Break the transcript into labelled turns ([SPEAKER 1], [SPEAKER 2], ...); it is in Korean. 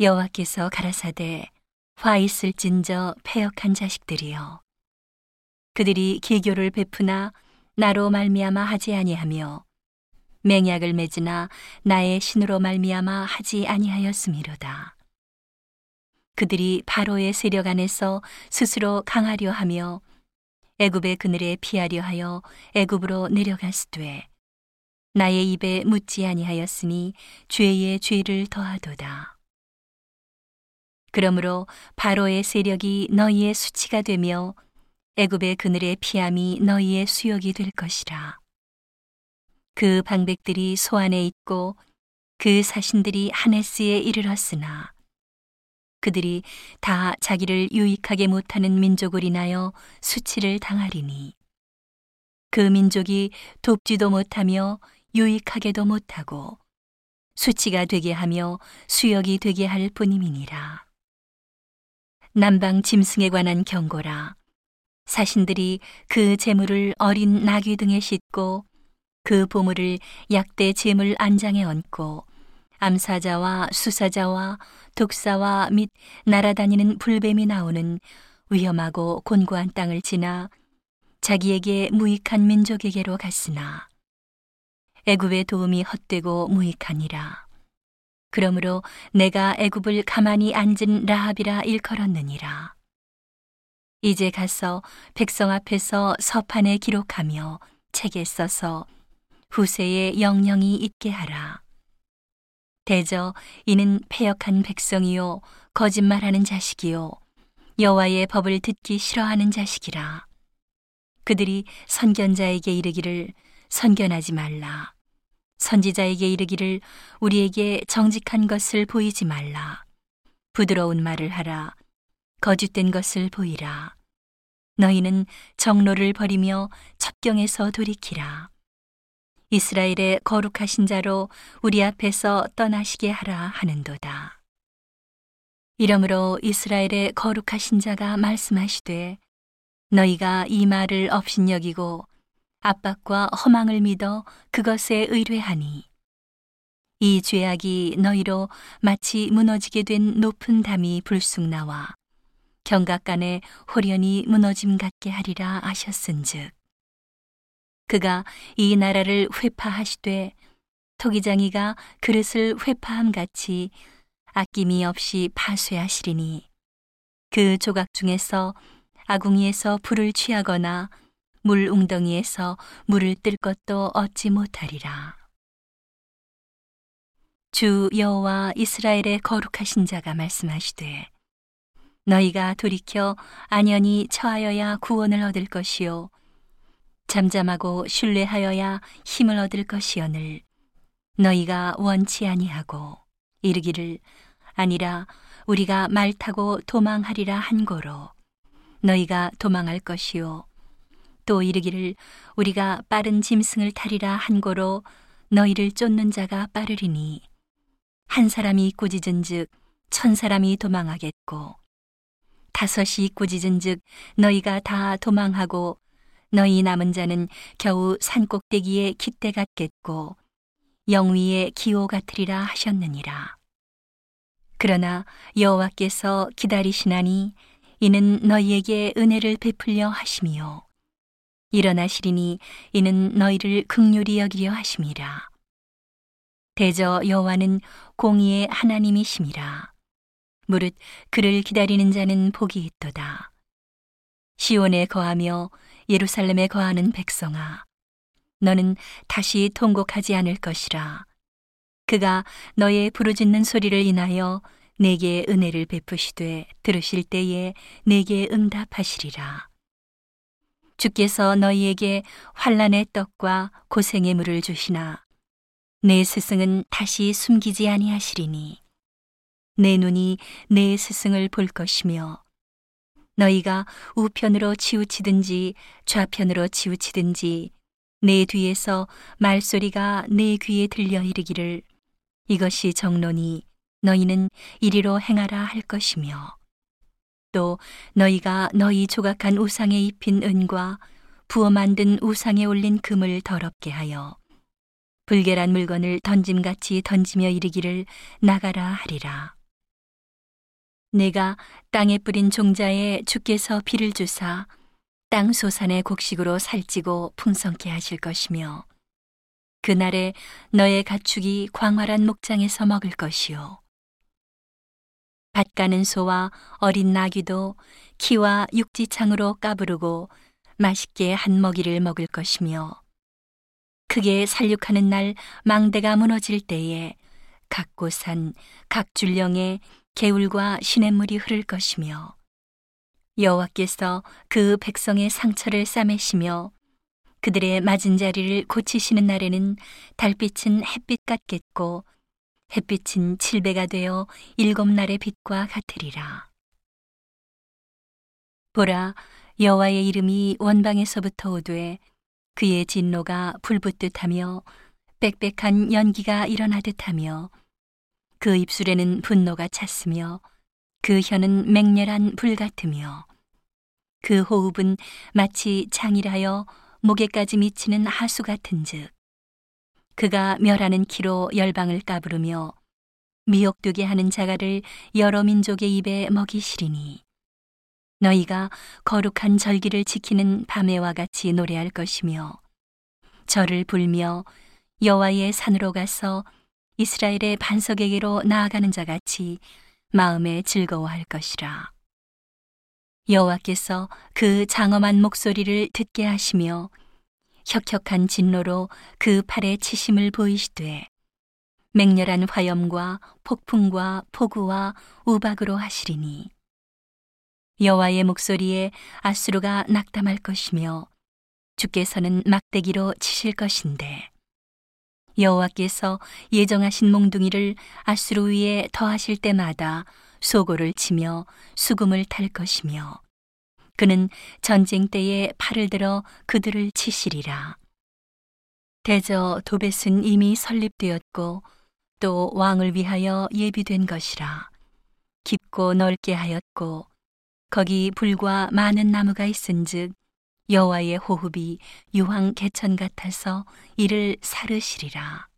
[SPEAKER 1] 여호와께서 가라사대 화 있을진저 패역한 자식들이여 그들이 기교를 베푸나 나로 말미암아 하지 아니하며 맹약을 맺으나 나의 신으로 말미암아 하지 아니하였음이로다 그들이 바로의 세력 안에서 스스로 강하려 하며 애굽의 그늘에 피하려 하여 애굽으로 내려갔으되 나의 입에 묻지 아니하였으니 죄의 죄를 더하도다. 그러므로 바로의 세력이 너희의 수치가 되며 애굽의 그늘의 피함이 너희의 수욕이 될 것이라. 그 방백들이 소안에 있고 그 사신들이 하네스에 이르렀으나 그들이 다 자기를 유익하게 못하는 민족을 인하여 수치를 당하리니 그 민족이 돕지도 못하며 유익하게도 못하고 수치가 되게 하며 수역이 되게 할 뿐임이니라. 남방 짐승에 관한 경고라. 사신들이 그 재물을 어린 나귀 등에 싣고 그 보물을 약대 재물 안장에 얹고 암사자와 수사자와 독사와 및 날아다니는 불뱀이 나오는 위험하고 곤고한 땅을 지나 자기에게 무익한 민족에게로 갔으나 애굽의 도움이 헛되고 무익하니라. 그러므로 내가 애굽을 가만히 앉은 라합이라 일컬었느니라. 이제 가서 백성 앞에서 서판에 기록하며 책에 써서 후세에 영영이 있게 하라. 대저 이는 패역한 백성이요 거짓말하는 자식이요 여호와의 법을 듣기 싫어하는 자식이라 그들이 선견자에게 이르기를 선견하지 말라 선지자에게 이르기를 우리에게 정직한 것을 보이지 말라. 부드러운 말을 하라. 거짓된 것을 보이라. 너희는 정로를 버리며 첩경에서 돌이키라. 이스라엘의 거룩하신 자로 우리 앞에서 떠나시게 하라 하는도다. 이러므로 이스라엘의 거룩하신 자가 말씀하시되 너희가 이 말을 업신여기고 압박과 허망을 믿어 그것에 의뢰하니 이 죄악이 너희로 마치 무너지게 된 높은 담이 불쑥 나와 경각간에 호련히 무너짐 같게 하리라 하셨은즉 그가 이 나라를 회파하시되 토기장이가 그릇을 회파함 같이 아낌이 없이 파쇄하시리니 그 조각 중에서 아궁이에서 불을 취하거나 물 웅덩이에서 물을 뜰 것도 얻지 못하리라. 주 여호와 이스라엘의 거룩하신 자가 말씀하시되 너희가 돌이켜 안연히 처하여야 구원을 얻을 것이요 잠잠하고 신뢰하여야 힘을 얻을 것이오늘 너희가 원치 아니하고 이르기를 아니라 우리가 말 타고 도망하리라 한 거로 너희가 도망할 것이요 또 이르기를 우리가 빠른 짐승을 타리라 한 거로 너희를 쫓는 자가 빠르리니 한 사람이 꾸짖은즉 천 사람이 도망하겠고 다섯이 꾸짖은즉 너희가 다 도망하고 너희 남은 자는 겨우 산꼭대기에 깃대 같겠고 영위의 기호 같으리라 하셨느니라. 그러나 여호와께서 기다리시나니 이는 너희에게 은혜를 베풀려 하심이요 일어나시리니 이는 너희를 극률이 여기려 하심이라. 대저 여호와는 공의의 하나님이심이라. 무릇 그를 기다리는 자는 복이 있도다. 시온에 거하며 예루살렘에 거하는 백성아, 너는 다시 통곡하지 않을 것이라. 그가 너의 부르짖는 소리를 인하여 내게 은혜를 베푸시되 들으실 때에 내게 응답하시리라. 주께서 너희에게 환란의 떡과 고생의 물을 주시나. 내 스승은 다시 숨기지 아니하시리니. 내 눈이 내 스승을 볼 것이며 너희가 우편으로 치우치든지 좌편으로 치우치든지 내 뒤에서 말소리가 내 귀에 들려 이르기를 이것이 정론이 너희는 이리로 행하라 할 것이며 또 너희가 너희 조각한 우상에 입힌 은과 부어 만든 우상에 올린 금을 더럽게 하여 불결한 물건을 던짐같이 던지며 이르기를 나가라 하리라. 내가 땅에 뿌린 종자에 주께서 비를 주사 땅 소산의 곡식으로 살찌고 풍성케 하실 것이며 그날에 너의 가축이 광활한 목장에서 먹을 것이요 밭 가는 소와 어린 나귀도 키와 육지창으로 까부르고 맛있게 한 먹이를 먹을 것이며 크게 살육하는 날 망대가 무너질 때에 각 고산 각 줄령에 개울과 시냇물이 흐를 것이며 여호와께서 그 백성의 상처를 싸매시며 그들의 맞은 자리를 고치시는 날에는 달빛은 햇빛 같겠고 햇빛은 칠배가 되어 일곱 날의 빛과 같으리라. 보라 여호와의 이름이 원방에서부터 오되 그의 진노가 불붙듯하며 빽빽한 연기가 일어나듯하며 그 입술에는 분노가 찼으며 그 혀는 맹렬한 불 같으며 그 호흡은 마치 장일하여 목에까지 미치는 하수 같은즉 그가 멸하는 키로 열방을 까부르며 미혹되게 하는 자가를 여러 민족의 입에 먹이시리니 너희가 거룩한 절기를 지키는 밤에와 같이 노래할 것이며 절을 불며 여호와의 산으로 가서 이스라엘의 반석에게로 나아가는 자 같이 마음에 즐거워할 것이라. 여호와께서 그 장엄한 목소리를 듣게 하시며 혁혁한 진노로 그 팔에 치심을 보이시되 맹렬한 화염과 폭풍과 폭우와 우박으로 하시리니 여호와의 목소리에 아수르가 낙담할 것이며 주께서는 막대기로 치실 것인데 여호와께서 예정하신 몽둥이를 아수르 위에 더하실 때마다 소고를 치며 수금을 탈 것이며 그는 전쟁 때에 팔을 들어 그들을 치시리라. 대저 도벳은 이미 설립되었고 또 왕을 위하여 예비된 것이라. 깊고 넓게 하였고 거기 불과 많은 나무가 있은즉 여호와의 호흡이 유황 개천 같아서 이를 사르시리라.